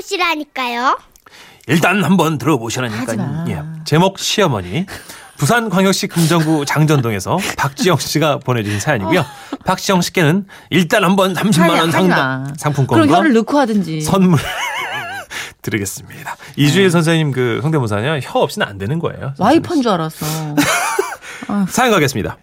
들어보시라니까요. 일단 한번 들어보시라니까요. 마. 예. 제목 시어머니. 부산광역시 금정구 장전동에서 박지영 씨가 보내주신 사연이고요. 박지영 씨께는 일단 한번 30만 원 상당 마. 그럼 상품권과 혀를 넣고 하든지. 선물 드리겠습니다. 이주일 선생님 그 성대모사는요 혀 없이는 안 되는 거예요. 와이퍼인 줄 알았어. 사연 가겠습니다.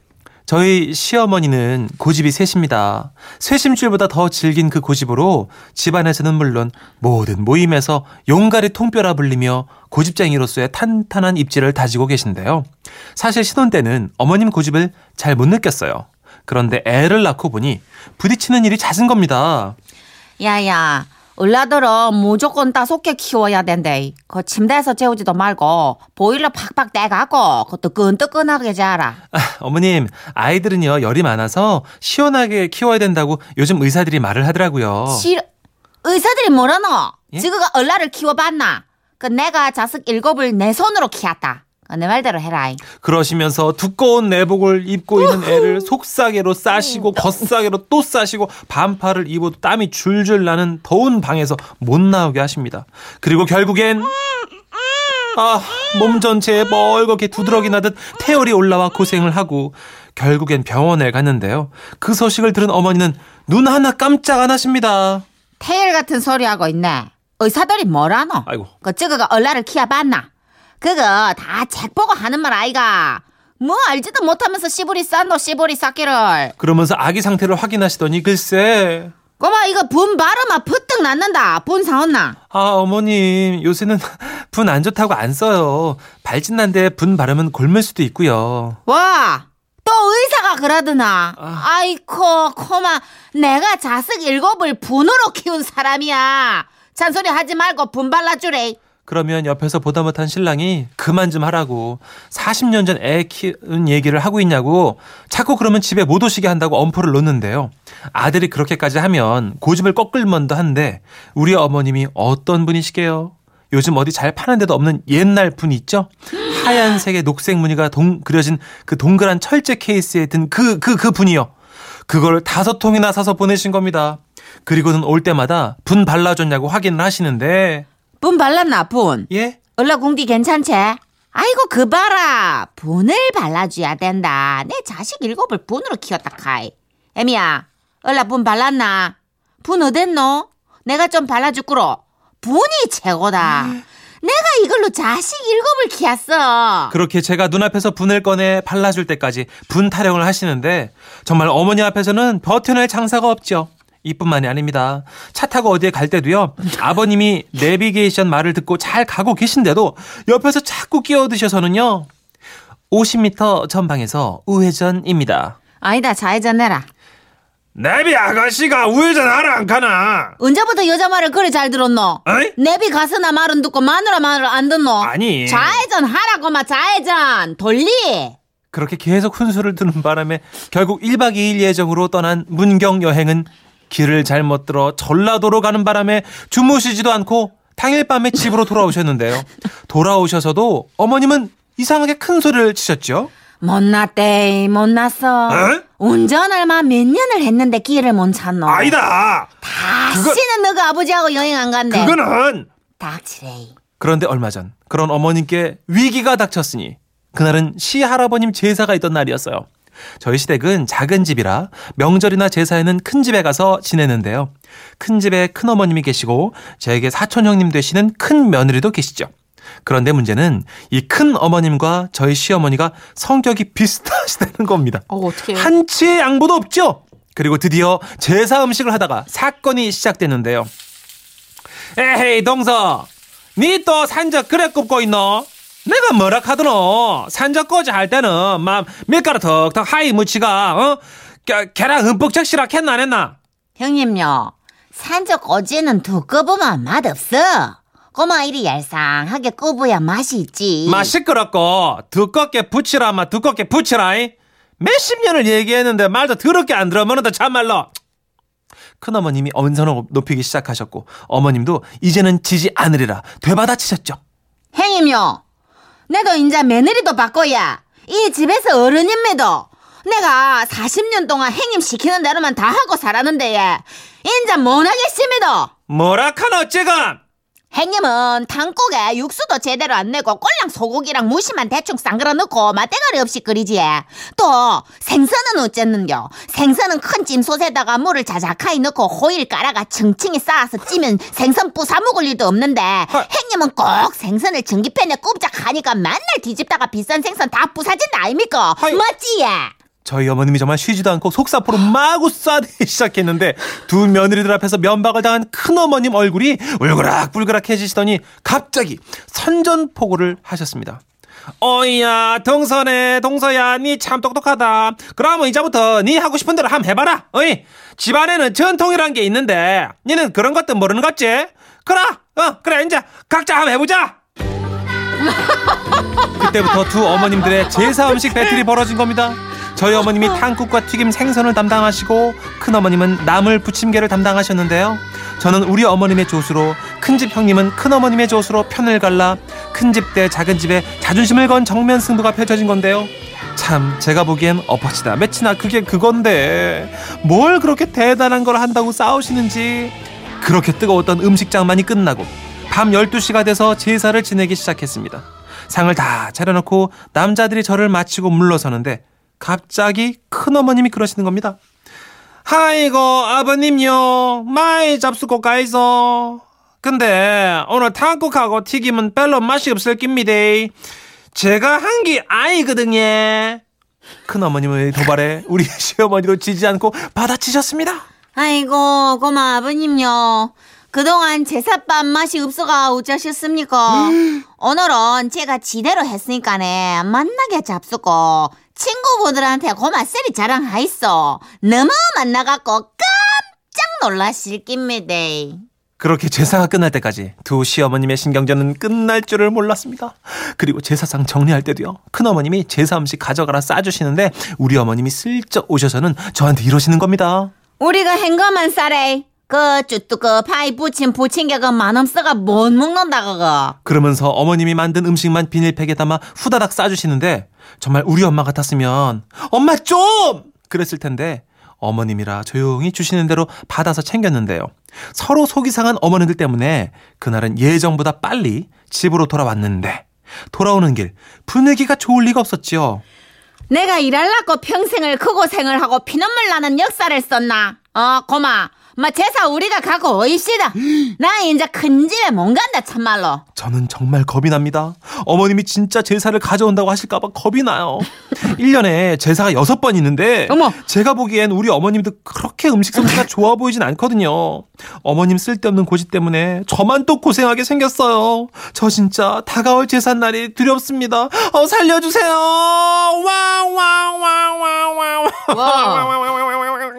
저희 시어머니는 고집이 셋입니다. 쇄심줄보다 더 질긴 그 고집으로 집안에서는 물론 모든 모임에서 용가리 통뼈라 불리며 고집쟁이로서의 탄탄한 입지를 다지고 계신데요. 사실 신혼 때는 어머님 고집을 잘 못 느꼈어요. 그런데 애를 낳고 보니 부딪히는 일이 잦은 겁니다. 야야, 을라들은 무조건 다섯개 키워야 된대. 그 침대에서 재우지도 말고 보일러 팍팍 떼갖고 그것도 끈뜨끈하게 자라. 아, 어머님, 아이들은요, 열이 많아서 시원하게 키워야 된다고 요즘 의사들이 말을 하더라고요. 싫어. 의사들이 뭐라노? 예? 지그가 얼라를 키워봤나? 그 내가 자식 일곱을 내 손으로 키웠다. 그내 말대로 해라. 그러시면서 두꺼운 내복을 입고 있는 애를 속싸개로 싸시고 겉싸개로 또 싸시고 반팔을 입어도 땀이 줄줄 나는 더운 방에서 못 나오게 하십니다. 그리고 결국엔 아, 몸 전체에 멀겋게 두드러기 나듯 태열이 올라와 고생을 하고 결국엔 병원에 갔는데요. 그 소식을 들은 어머니는 눈 하나 깜짝 안 하십니다. 태일 같은 소리 하고 있네. 의사들이 뭐라노? 아이고. 그 찌그가 얼라를 키워봤나? 그거 다 책 보고 하는 말 아이가. 뭐 알지도 못하면서 씨부리 싼노 씨부리 쌌기를. 그러면서 아기 상태를 확인하시더니 글쎄 꼬마 이거 분 바르마 부뜩 났는다. 분 사왔나? 아, 어머님, 요새는 분 안 좋다고 안 써요. 발진난데 분 바르면 곪을 수도 있고요. 와, 또 의사가 그러드나. 아. 아이코, 코마, 내가 자식 일곱을 분으로 키운 사람이야. 잔소리 하지 말고 분 발라주래. 그러면 옆에서 보다 못한 신랑이 그만 좀 하라고 40년 전 애 키운 얘기를 하고 있냐고 자꾸 그러면 집에 못 오시게 한다고 엄포를 놓는데요. 아들이 그렇게까지 하면 고집을 꺾을 만도 한데 우리 어머님이 어떤 분이시게요? 요즘 어디 잘 파는 데도 없는 옛날 분 있죠? 하얀색의 녹색 무늬가 동, 그려진 그 동그란 철제 케이스에 든 그, 그, 그 분이요. 그걸 다섯 통이나 사서 보내신 겁니다. 그리고는 올 때마다 분 발라줬냐고 확인을 하시는데, 분 발랐나, 분? 예? 얼라 궁디 괜찮지? 아이고, 그 봐라. 분을 발라줘야 된다. 내 자식 일곱을 분으로 키웠다, 카이. 애미야, 얼라 분 발랐나? 분 어딨노? 내가 좀 발라줄꾸로. 분이 최고다. 내가 이걸로 자식 일곱을 키웠어. 그렇게 제가 눈앞에서 분을 꺼내 발라줄 때까지 분 타령을 하시는데 정말 어머니 앞에서는 버텨낼 장사가 없죠. 이뿐만이 아닙니다. 차 타고 어디에 갈 때도요. 아버님이 내비게이션 말을 듣고 잘 가고 계신데도 옆에서 자꾸 끼어드셔서는요. 50m 전방에서 우회전입니다. 아니다, 좌회전 내라. 내비 아가씨가 우회전 하라 안 가나? 언제부터 여자 말을 그리 잘 들었노? 어이? 내비 가스나 말은 듣고 마누라 말을 안 듣노? 아니. 좌회전 하라고 마 좌회전 돌리 그렇게 계속 훈수를 두는 바람에 결국 1박 2일 예정으로 떠난 문경 여행은 길을 잘못 들어 전라도로 가는 바람에 주무시지도 않고 당일 밤에 집으로 돌아오셨는데요. 돌아오셔서도 어머님은 이상하게 큰 소리를 치셨죠. 못났대 못났어 에? 운전을만 몇 년을 했는데 길을 못 찾노 아니다. 다시는 너가 아버지하고 여행 안 간대 그거는 닥치래 그런데 얼마 전 그런 어머님께 위기가 닥쳤으니 그날은 시 할아버님 제사가 있던 날이었어요. 저희 시댁은 작은 집이라 명절이나 제사에는 큰 집에 가서 지내는데요. 큰 집에 큰 어머님이 계시고 저에게 사촌 형님 되시는 큰 며느리도 계시죠. 그런데 문제는 이 큰 어머님과 저희 시어머니가 성격이 비슷하시다는 겁니다. 어 어떻게 한치의 양보도 없죠. 그리고 드디어 제사 음식을 하다가 사건이 시작됐는데요. 에헤이 동서, 니 또 산적 그래 굽고 있노? 내가 뭐라 카드노? 산적 꼬지 할 때는 막 밀가루 턱턱 하이 무치가 어? 게- 계란 흠뻑 적시라 했나 안 했나? 형님요 산적 어제는 두꺼보면 맛없어 꼬마 이리 얄쌍하게 꼽아야 맛이 있지 마 시끄럽고 두껍게 붙이라 마 두껍게 붙이라 이. 몇십 년을 얘기했는데 말도 더럽게 안 들어먹는다 참말로 큰어머님이 언성을 높이기 시작하셨고 어머님도 이제는 지지 않으리라 되받아치셨죠 형님요 내도 인자 며느리도 바꿔야. 이 집에서 어른임에도. 내가 40년 동안 행님 시키는 대로만 다 하고 살았는데 예. 인자 못하겠습니다. 뭐라 카노 지금 행님은 당국에 육수도 제대로 안 내고 꼴랑 소고기랑 무심만 대충 쌍그러 넣고 맛대가리 없이 끓이지. 또 생선은 어쨌는겨. 생선은 큰 찜솥에다가 물을 자작하게 넣고 호일 깔아가 층층이 쌓아서 찌면 생선 부사 먹을 일도 없는데 행님은 꼭 생선을 전기팬에 꼼짝하니까 맨날 뒤집다가 비싼 생선 다 부사진다 아닙니까? 맞지? 저희 어머님이 정말 쉬지도 않고 속사포로 마구 쏴대기 시작했는데 두 며느리들 앞에서 면박을 당한 큰어머님 얼굴이 울그락불그락해지시더니 갑자기 선전포고를 하셨습니다. 어이야 동서네 동서야 니 참 똑똑하다 그러면 이제부터 니 하고 싶은 대로 한번 해봐라 어이 집안에는 전통이란 게 있는데 니는 그런 것도 모르는 거지 그래 어 그래 이제 각자 한번 해보자 그때부터 두 어머님들의 제사 음식 배틀이 벌어진 겁니다. 저희 어머님이 탕국과 튀김 생선을 담당하시고 큰 어머님은 나물 부침개를 담당하셨는데요. 저는 우리 어머님의 조수로 큰집 형님은 큰 어머님의 조수로 편을 갈라 큰집 대 작은 집에 자존심을 건 정면 승부가 펼쳐진 건데요. 참 제가 보기엔 엎어치다 매치나 그게 그건데 뭘 그렇게 대단한 걸 한다고 싸우시는지 그렇게 뜨거웠던 음식장만이 끝나고 밤 12시가 돼서 제사를 지내기 시작했습니다. 상을 다 차려놓고 남자들이 저를 마치고 물러서는데 갑자기 큰어머님이 그러시는 겁니다. 아이고 아버님요 많이 잡수고 가이소. 근데 오늘 탕국하고 튀김은 별로 맛이 없을 깁니다. 제가 한 게 아니거든요. 큰어머님의 도발에 우리 시어머니도 지지 않고 받아치셨습니다. 아이고 고마 아버님요. 그동안 제사밥 맛이 없어가 어쩌셨습니까? 오늘은 제가 지대로 했으니까네 만나게 잡수고 친구분들한테 고마 쎄리 자랑하있어. 너무 만나갖고 깜짝 놀라실 깁니다. 그렇게 제사가 끝날 때까지 두 시어머님의 신경전은 끝날 줄을 몰랐습니다. 그리고 제사상 정리할 때도요. 큰어머님이 제사 음식 가져가라 싸주시는데 우리 어머님이 슬쩍 오셔서는 저한테 이러시는 겁니다. 우리가 행거만 쌀에 그 쭈뚜그 파이 부친 부침개가 만원 써가 못 먹는다 그거. 그러면서 어머님이 만든 음식만 비닐팩에 담아 후다닥 싸주시는데 정말 우리 엄마 같았으면 엄마 좀! 그랬을 텐데 어머님이라 조용히 주시는 대로 받아서 챙겼는데요. 서로 속이 상한 어머니들 때문에 그날은 예정보다 빨리 집으로 돌아왔는데 돌아오는 길 분위기가 좋을 리가 없었지요. 내가 일할라고 평생을 그 고생을 하고 피눈물 나는 역사를 썼나? 어, 고마. 마 제사 우리가 가고 오입시다. 나 이제 큰 집에 못 간다 참말로. 저는 정말 겁이 납니다. 어머님이 진짜 제사를 가져온다고 하실까봐 겁이 나요. 1년에 제사가 6번 있는데 어머. 제가 보기엔 우리 어머님도 그렇게 음식 솜씨가 좋아 보이진 않거든요. 어머님 쓸데없는 고집 때문에 저만 또 고생하게 생겼어요. 저 진짜 다가올 제삿날이 두렵습니다. 어, 살려주세요. 와와와와와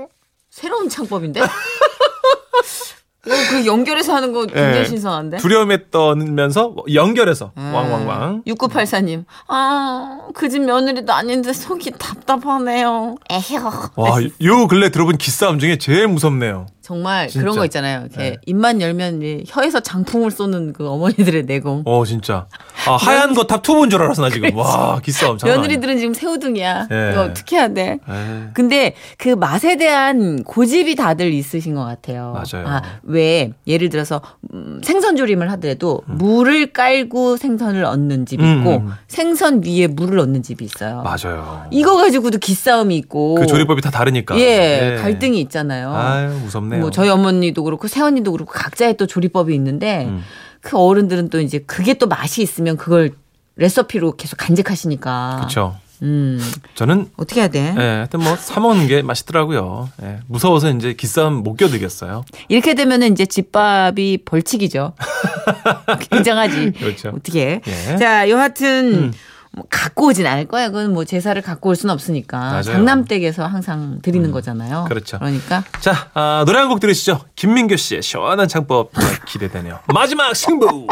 새로운 창법인데? 어, 그 연결해서 하는 거 굉장히 네. 신선한데? 두려움에 떠면서 연결해서 음. 왕왕왕. 6984님. 아, 그 집 며느리도 아닌데 속이 답답하네요. 에휴. 와, 요 근래 들어본 기싸움 중에 제일 무섭네요. 정말 진짜. 그런 거 있잖아요. 이렇게 네. 입만 열면 혀에서 장풍을 쏘는 그 어머니들의 내공. 어 진짜 아, 하얀거탑 two 본 줄 알았어 나 지금 와 기싸움 며느리들은 지금 새우등이야. 예. 이거 어떻게 해야 돼? 에이, 근데 그 맛에 대한 고집이 다들 있으신 것 같아요. 맞아요. 아, 왜 예를 들어서 음, 생선 조림을 하더라도 무를 깔고 생선을 얹는 집이 음, 있고 음. 생선 위에 무를 얹는 집이 있어요. 맞아요 이거 가지고도 기싸움이 있고 그 조리법이 다 다르니까 예, 예. 갈등이 있잖아요. 아유 무섭네 요 뭐 저희 어머니도 그렇고 새언니도 그렇고 각자의 또 조리법이 있는데 음. 그 어른들은 또 이제 그게 또 맛이 있으면 그걸 레시피로 계속 간직하시니까. 그렇죠 음. 저는 어떻게 해야 돼? 예, 하여튼 뭐 사먹는 게 맛있더라고요 예, 무서워서 이제 기싸움 못 겨드겠어요 이렇게 되면은 이제 집밥이 벌칙이죠. 굉장하지. 그렇죠 어떻게? 예. 자, 여하튼 음. 뭐 갖고 오진 않을 거야. 그건 뭐 제사를 갖고 올 수는 없으니까 맞아요. 장남댁에서 항상 드리는 거잖아요. 그렇죠. 그러니까 자 아, 노래 한 곡 들으시죠 김민교 씨의 시원한 창법 기대되네요 마지막 승부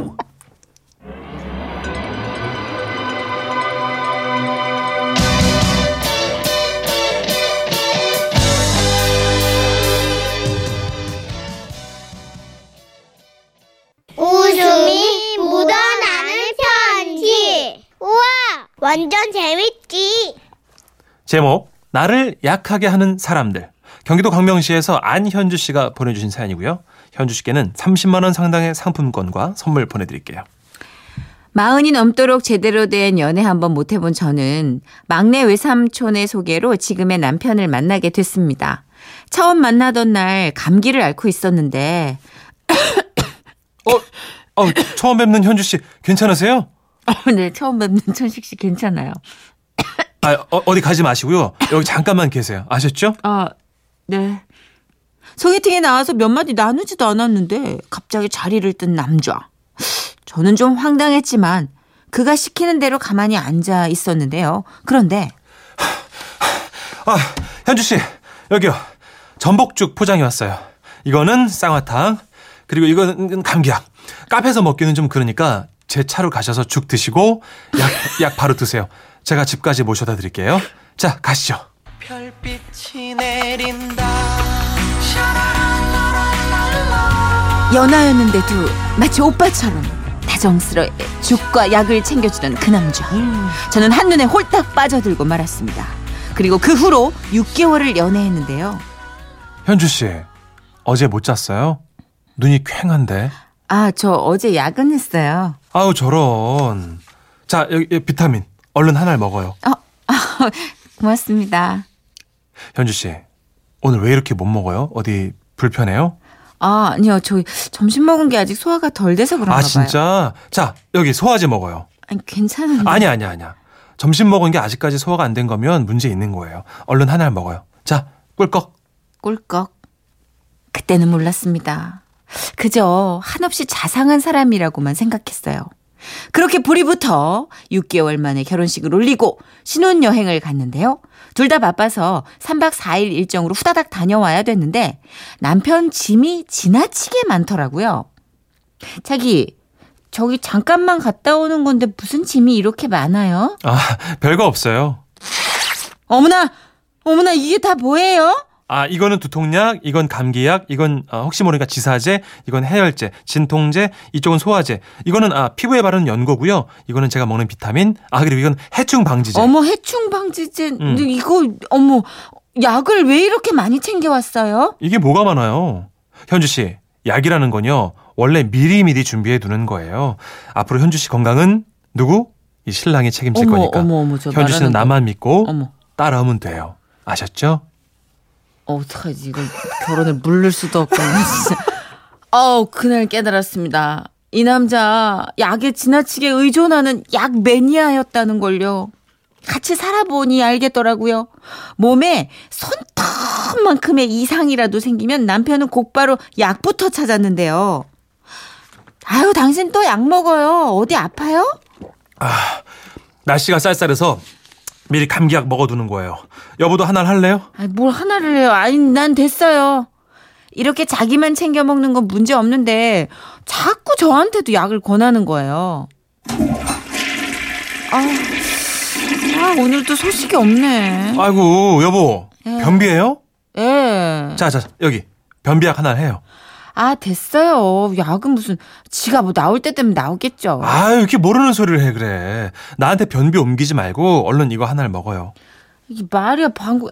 완전 재밌지. 제목 나를 약하게 하는 사람들 경기도 광명시에서 안현주 씨가 보내주신 사연이고요 현주 씨께는 30만 원 상당의 상품권과 선물 보내드릴게요. 마흔이 넘도록 제대로 된 연애 한번 못 해본 저는 막내 외삼촌의 소개로 지금의 남편을 만나게 됐습니다. 처음 만나던 날 감기를 앓고 있었는데 어, 어, 처음 뵙는 현주 씨 괜찮으세요? 네 처음 뵙는 천식 씨 괜찮아요. 아, 어, 디 가지 마시고요. 여기 잠깐만 계세요. 아셨죠? 아 네. 소개팅에 나와서 몇 마디 나누지도 않았는데 갑자기 자리를 뜬 남자. 저는 좀 황당했지만 그가 시키는 대로 가만히 앉아 있었는데요. 그런데 아, 현주 씨 여기요. 전복죽 포장해 왔어요. 이거는 쌍화탕 그리고 이거는 감기약. 카페에서 먹기는 좀 그러니까 제 차로 가셔서 죽 드시고 약, 약 바로 드세요. 제가 집까지 모셔다 드릴게요. 자, 가시죠. 별빛이 내린다 연하였는데도 마치 오빠처럼 다정스레 죽과 약을 챙겨주던 그 남자. 저는 한눈에 홀딱 빠져들고 말았습니다. 그리고 그 후로 6개월을 연애했는데요. 현주 씨 어제 못 잤어요? 눈이 퀭한데. 아, 저 어제 야근했어요. 아우 저런. 자, 여기 여기 비타민. 얼른 하나를 먹어요. 고맙습니다. 현주 씨. 오늘 왜 이렇게 못 먹어요? 어디 불편해요? 아, 아니요. 저 점심 먹은 게 아직 소화가 덜 돼서 그런가 아, 봐요. 진짜? 자, 여기 소화제 먹어요. 아니, 괜찮은데. 아니야, 아니야, 아니야. 점심 먹은 게 아직까지 소화가 안 된 거면 문제 있는 거예요. 얼른 하나를 먹어요. 자, 꿀꺽. 꿀꺽. 그때는 몰랐습니다. 그저 한없이 자상한 사람이라고만 생각했어요. 그렇게 불이 붙어 6개월 만에 결혼식을 올리고 신혼여행을 갔는데요. 둘 다 바빠서 3박 4일 일정으로 후다닥 다녀와야 됐는데 남편 짐이 지나치게 많더라고요. 자기, 저기 잠깐만 갔다 오는 건데 무슨 짐이 이렇게 많아요? 아, 별거 없어요. 어머나, 어머나, 이게 다 뭐예요? 아, 이거는 두통약, 이건 감기약, 이건 아, 혹시 모르니까 지사제, 이건 해열제, 진통제, 이쪽은 소화제. 이거는 아, 피부에 바르는 연고고요. 이거는 제가 먹는 비타민. 아, 그리고 이건 해충 방지제. 어머 해충 방지제 음. 이거 어머 약을 왜 이렇게 많이 챙겨 왔어요? 이게 뭐가 많아요? 현주 씨, 약이라는 건요. 원래 미리미리 준비해 두는 거예요. 앞으로 현주 씨 건강은 누구? 이 신랑이 책임질 어머 거니까. 어머 어머 저 현주 씨는. 나만 믿고 어머 따라오면 돼요. 아셨죠? 어, 어떡하지? 이거 결혼을 물를 수도 없고 진짜. 어우 그날 깨달았습니다. 이 남자 약에 지나치게 의존하는 약 매니아였다는 걸요. 같이 살아보니 알겠더라고요. 몸에 손톱만큼의 이상이라도 생기면 남편은 곧바로 약부터 찾았는데요. 아유 당신 또 약 먹어요. 어디 아파요? 날씨가 쌀쌀해서 미리 감기약 먹어두는 거예요. 여보도 하나를 할래요? 아니, 뭘 하나를 해요. 아니, 난 됐어요. 이렇게 자기만 챙겨 먹는 건 문제 없는데 자꾸 저한테도 약을 권하는 거예요. 아, 아 오늘도 소식이 없네. 아이고 여보 예. 변비예요? 예. 자, 자 여기 변비약 하나 해요. 아, 됐어요. 약은 무슨 지가 뭐 나올 때 되면 나오겠죠. 아 이렇게 모르는 소리를 해 그래. 나한테 변비 옮기지 말고 얼른 이거 하나를 먹어요. 이게 말이야, 방구.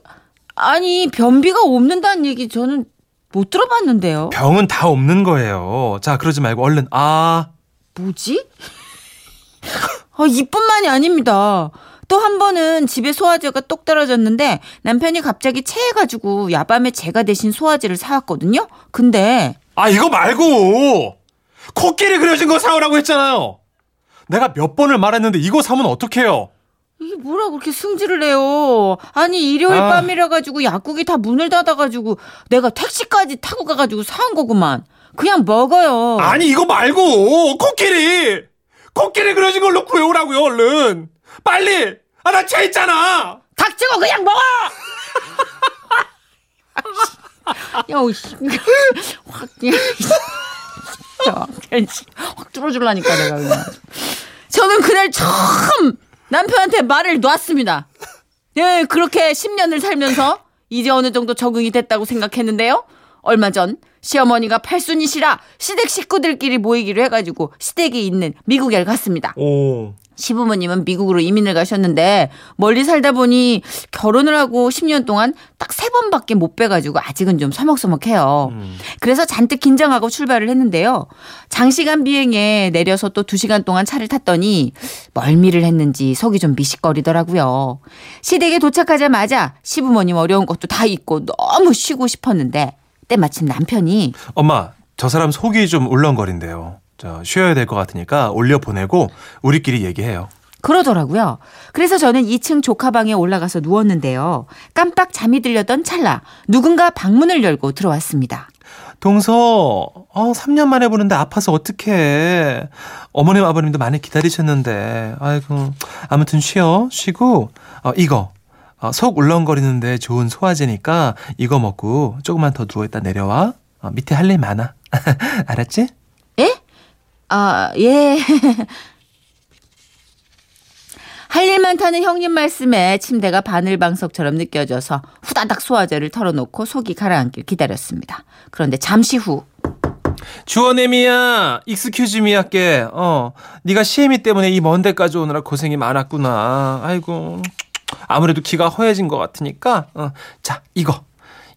아니, 변비가 없는다는 얘기 저는 못 들어봤는데요. 병은 다 없는 거예요. 자 그러지 말고 얼른 아 뭐지? 아, 이뿐만이 아닙니다. 또한 번은 집에 소화제가 똑 떨어졌는데 남편이 갑자기 체해가지고 야밤에 제가 대신 소화제를 사왔거든요. 근데 아 이거 말고 코끼리 그려진 거 사오라고 했잖아요. 내가 몇 번을 말했는데 이거 사면 어떡해요? 이게 뭐라 그렇게 승질을 해요? 아니 일요일 아. 밤이라 가지고 약국이 다 문을 닫아 가지고 내가 택시까지 타고 가 가지고 사온 거구만. 그냥 먹어요. 아니 이거 말고 코끼리 코끼리 그려진 걸로 구해오라고요 얼른 빨리 아나 차 있잖아 닥치고 그냥 먹어. 야, 오, 씨. 확, 그냥, 진짜, 그냥 확 뚫어줄라니까, 내가 그냥. 저는 그날 처음 남편한테 말을 놨습니다. 예, 그렇게 10년을 살면서 이제 어느 정도 적응이 됐다고 생각했는데요. 얼마 전 시어머니가 팔순이시라 시댁 식구들끼리 모이기로 해가지고 시댁에 있는 미국에 갔습니다. 오 시부모님은 미국으로 이민을 가셨는데 멀리 살다 보니 결혼을 하고 10년 동안 딱 세 번밖에 못 빼가지고 아직은 좀 서먹서먹해요. 음. 그래서 잔뜩 긴장하고 출발을 했는데요. 장시간 비행에 내려서 또 2시간 동안 차를 탔더니 멀미를 했는지 속이 좀 미식거리더라고요. 시댁에 도착하자마자 시부모님 어려운 것도 다 잊고 너무 쉬고 싶었는데 때마침 남편이 엄마, 저 사람 속이 좀 울렁거린대요. 저 쉬어야 될 것 같으니까 올려 보내고 우리끼리 얘기해요. 그러더라고요. 그래서 저는 2층 조카 방에 올라가서 누웠는데요. 깜빡 잠이 들렸던 찰나 누군가 방문을 열고 들어왔습니다. 동서, 어, 3년 만에 보는데 아파서 어떡해. 어머님, 아버님도 많이 기다리셨는데. 아이고, 아무튼 쉬어. 쉬고, 어, 이거. 어, 속 울렁거리는데 좋은 소화제니까 이거 먹고 조금만 더 누워있다 내려와. 어, 밑에 할 일 많아. 알았지? 예? 아, 예. 할 일 많다는 형님 말씀에 침대가 바늘방석처럼 느껴져서 후다닥 소화제를 털어놓고 속이 가라앉길 기다렸습니다. 그런데 잠시 후 주원애미야, 익스큐즈미 할게. 어, 네가 시애미 때문에 이 먼 데까지 오느라 고생이 많았구나. 아이고, 아무래도 기가 허해진 것 같으니까, 어, 자, 이거.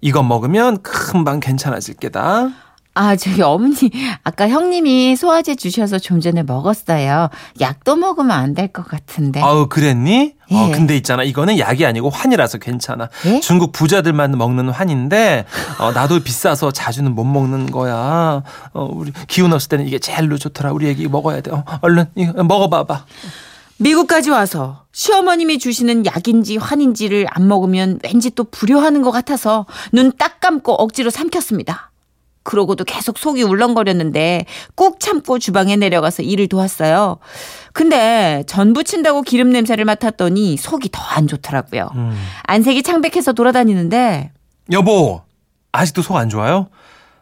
이거 먹으면 금방 괜찮아질 게다. 아, 저기 어머니, 아까 형님이 소화제 주셔서 좀 전에 먹었어요. 약도 먹으면 안 될 것 같은데. 아우, 그랬니? 어, 예. 근데 있잖아. 이거는 약이 아니고 환이라서 괜찮아. 예? 중국 부자들만 먹는 환인데, 어, 나도 비싸서 자주는 못 먹는 거야. 어, 우리 기운 없을 때는 이게 제일로 좋더라. 우리 애기 먹어야 돼. 어, 얼른 이거 먹어봐봐. 미국까지 와서 시어머님이 주시는 약인지 환인지를 안 먹으면 왠지 또 불효하는 것 같아서 눈 딱 감고 억지로 삼켰습니다. 그러고도 계속 속이 울렁거렸는데 꾹 참고 주방에 내려가서 일을 도왔어요. 근데 전 부친다고 기름 냄새를 맡았더니 속이 더 안 좋더라고요. 음. 안색이 창백해서 돌아다니는데 여보, 아직도 속 안 좋아요?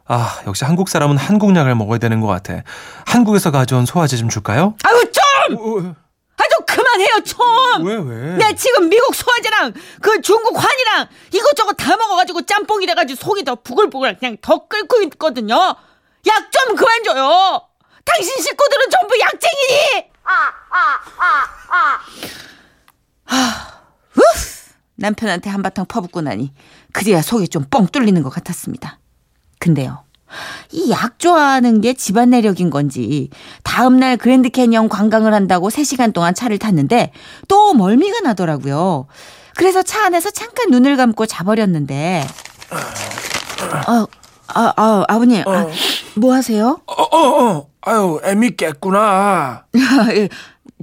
아, 역시 한국 사람은 한국 약을 먹어야 되는 것 같아. 한국에서 가져온 소화제 좀 줄까요? 아유 좀! 아좀 그만해요 좀! 왜, 왜? 내 지금 미국 소화제랑 그 중국 환이랑 이것저것 다 먹어가지고 짬뽕이 돼가지고 속이 더 부글부글 그냥 더 끓고 있거든요. 약 좀 그만 줘요. 당신 식구들은 전부 약쟁이니. 아, 우 남편한테 한바탕 퍼붓고 나니 그제야 속이 좀 뻥 뚫리는 것 같았습니다. 근데요. 이 약 좋아하는 게 집안 내력인 건지 다음날 그랜드 캐니언 관광을 한다고 3시간 동안 차를 탔는데 또 멀미가 나더라고요. 그래서 차 안에서 잠깐 눈을 감고 자버렸는데 아, 아, 아 아버님 아, 뭐 하세요? 어, 어, 어. 아유, 애미 깼구나. 예,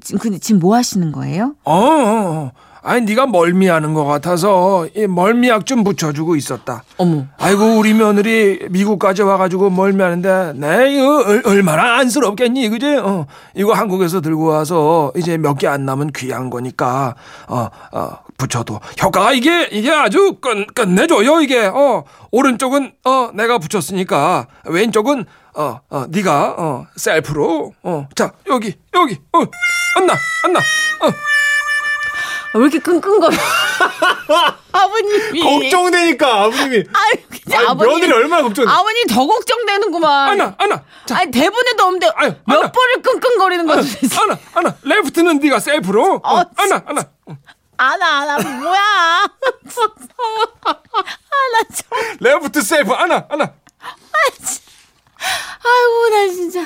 지금 근데 지금 뭐 하시는 거예요? 어, 어, 어. 아니, 네가 멀미하는 것 같아서 이 멀미약 좀 붙여주고 있었다. 어머. 아이고, 우리 며느리 미국까지 와가지고 멀미하는데, 내 이거 얼- 얼마나 안쓰럽겠니, 그지? 어, 이거 한국에서 들고 와서 이제 몇 개 안 남은 귀한 거니까, 어, 어, 붙여도 효과가 이게, 이게 아주 끝, 끝내줘요, 이게. 어, 오른쪽은, 어, 내가 붙였으니까, 왼쪽은, 어, 어, 네가, 어, 셀프로, 어, 자, 여기, 여기, 어, 안 나, 안 나, 어. 왜 이렇게 끙끙거려? 아버님이 걱정되니까 아버님이. 아니, 진짜 아니, 아버님 며느리 얼마나 걱정. 아버님 더 걱정되는구만. 안나, 안나. 자, 아니 대본에도 없는데 아유, 몇 안나. 번을 끙끙거리는 거지. 안나, 안나. 레프트는 네가 셀프로. 어, 어, 안나, 안나. 아나 아나 뭐야? 아나 참. left self. 안나, 안나. 아이고 나 진짜.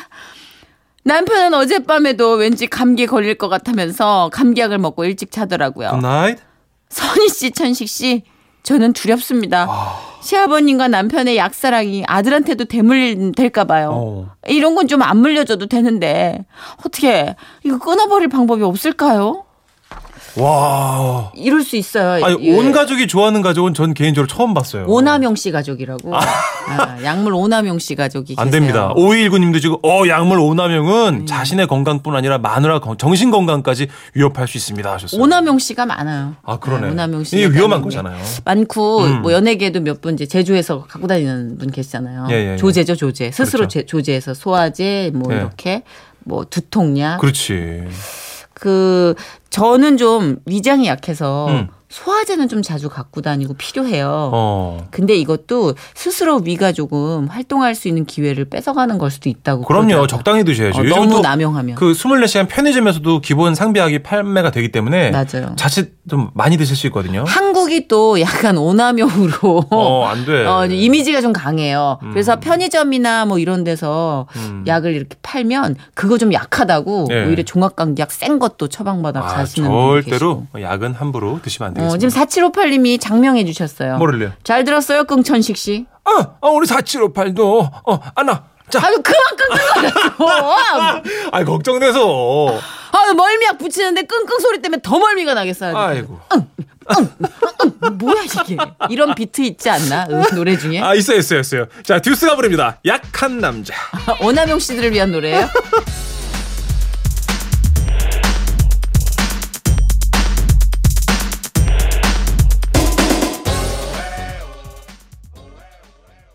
남편은 어젯밤에도 왠지 감기 걸릴 것 같으면서 감기약을 먹고 일찍 자더라고요. Good night. 선희 씨, 천식 씨, 저는 두렵습니다. 아. 시아버님과 남편의 약사랑이 아들한테도 대물릴까 봐요. 어. 이런 건 좀 안 물려줘도 되는데 어떻게 이거 끊어버릴 방법이 없을까요? 와. 이럴 수 있어요. 아니, 예. 온 가족이 좋아하는 가족은 전 개인적으로 처음 봤어요. 오남용 씨 가족이라고. 아, 약물 오남용 씨 가족이 안 계세요. 됩니다. 5219님도 지금 어 약물 오남용은 음. 자신의 건강뿐 아니라 마누라 건- 정신 건강까지 위협할 수 있습니다 하셨어요. 오남용 씨가 많아요. 아 그러네. 오남용 씨. 이게 위험한 거잖아요. 많고 음. 뭐 연예계도 몇 분 이제 제조해서 갖고 다니는 분 계시잖아요. 예, 예, 예. 조제죠, 조제. 스스로 그렇죠. 제- 조제해서 소화제 뭐 예. 이렇게 뭐 두통약 그렇지. 그 저는 좀 위장이 약해서 음. 소화제는 좀 자주 갖고 다니고 필요해요. 어. 근데 이것도 스스로 위가 조금 활동할 수 있는 기회를 뺏어가는 걸 수도 있다고. 그럼요. 그러더라고요. 적당히 드셔야죠. 어, 너무 또 남용하면. 그 24시간 편의점에서도 기본 상비약이 판매가 되기 때문에 맞아요. 자칫 좀 많이 드실 수 있거든요. 한국이 또 약간 오남용으로 어, 안 돼. 어, 이미지가 좀 강해요. 음. 그래서 편의점이나 뭐 이런 데서 음. 약을 이렇게 팔면 그거 좀 약하다고 예. 오히려 종합 감기약 센 것도 처방받아 아, 가시는 절대로. 약은 함부로 드시면 안 어, 되 겠습니다. 지금 4758님이 장명해 주셨어요. 뭐를요? 잘 들었어요, 끙천식 씨? 어, 어 우리 4758도 어 안나 자 아유 그만 끙끙거렸어. 아, 걱정돼서. 아유 멀미약 붙이는데 끙끙 소리 때문에 더 멀미가 나겠어요. 아이고. 뭐야 이게? 이런 비트 있지 않나? 음, 노래 중에? 아, 있어요, 있어요, 있어요. 자, 듀스가 부릅니다. 약한 남자. 오남용 씨들을 위한 노래예요?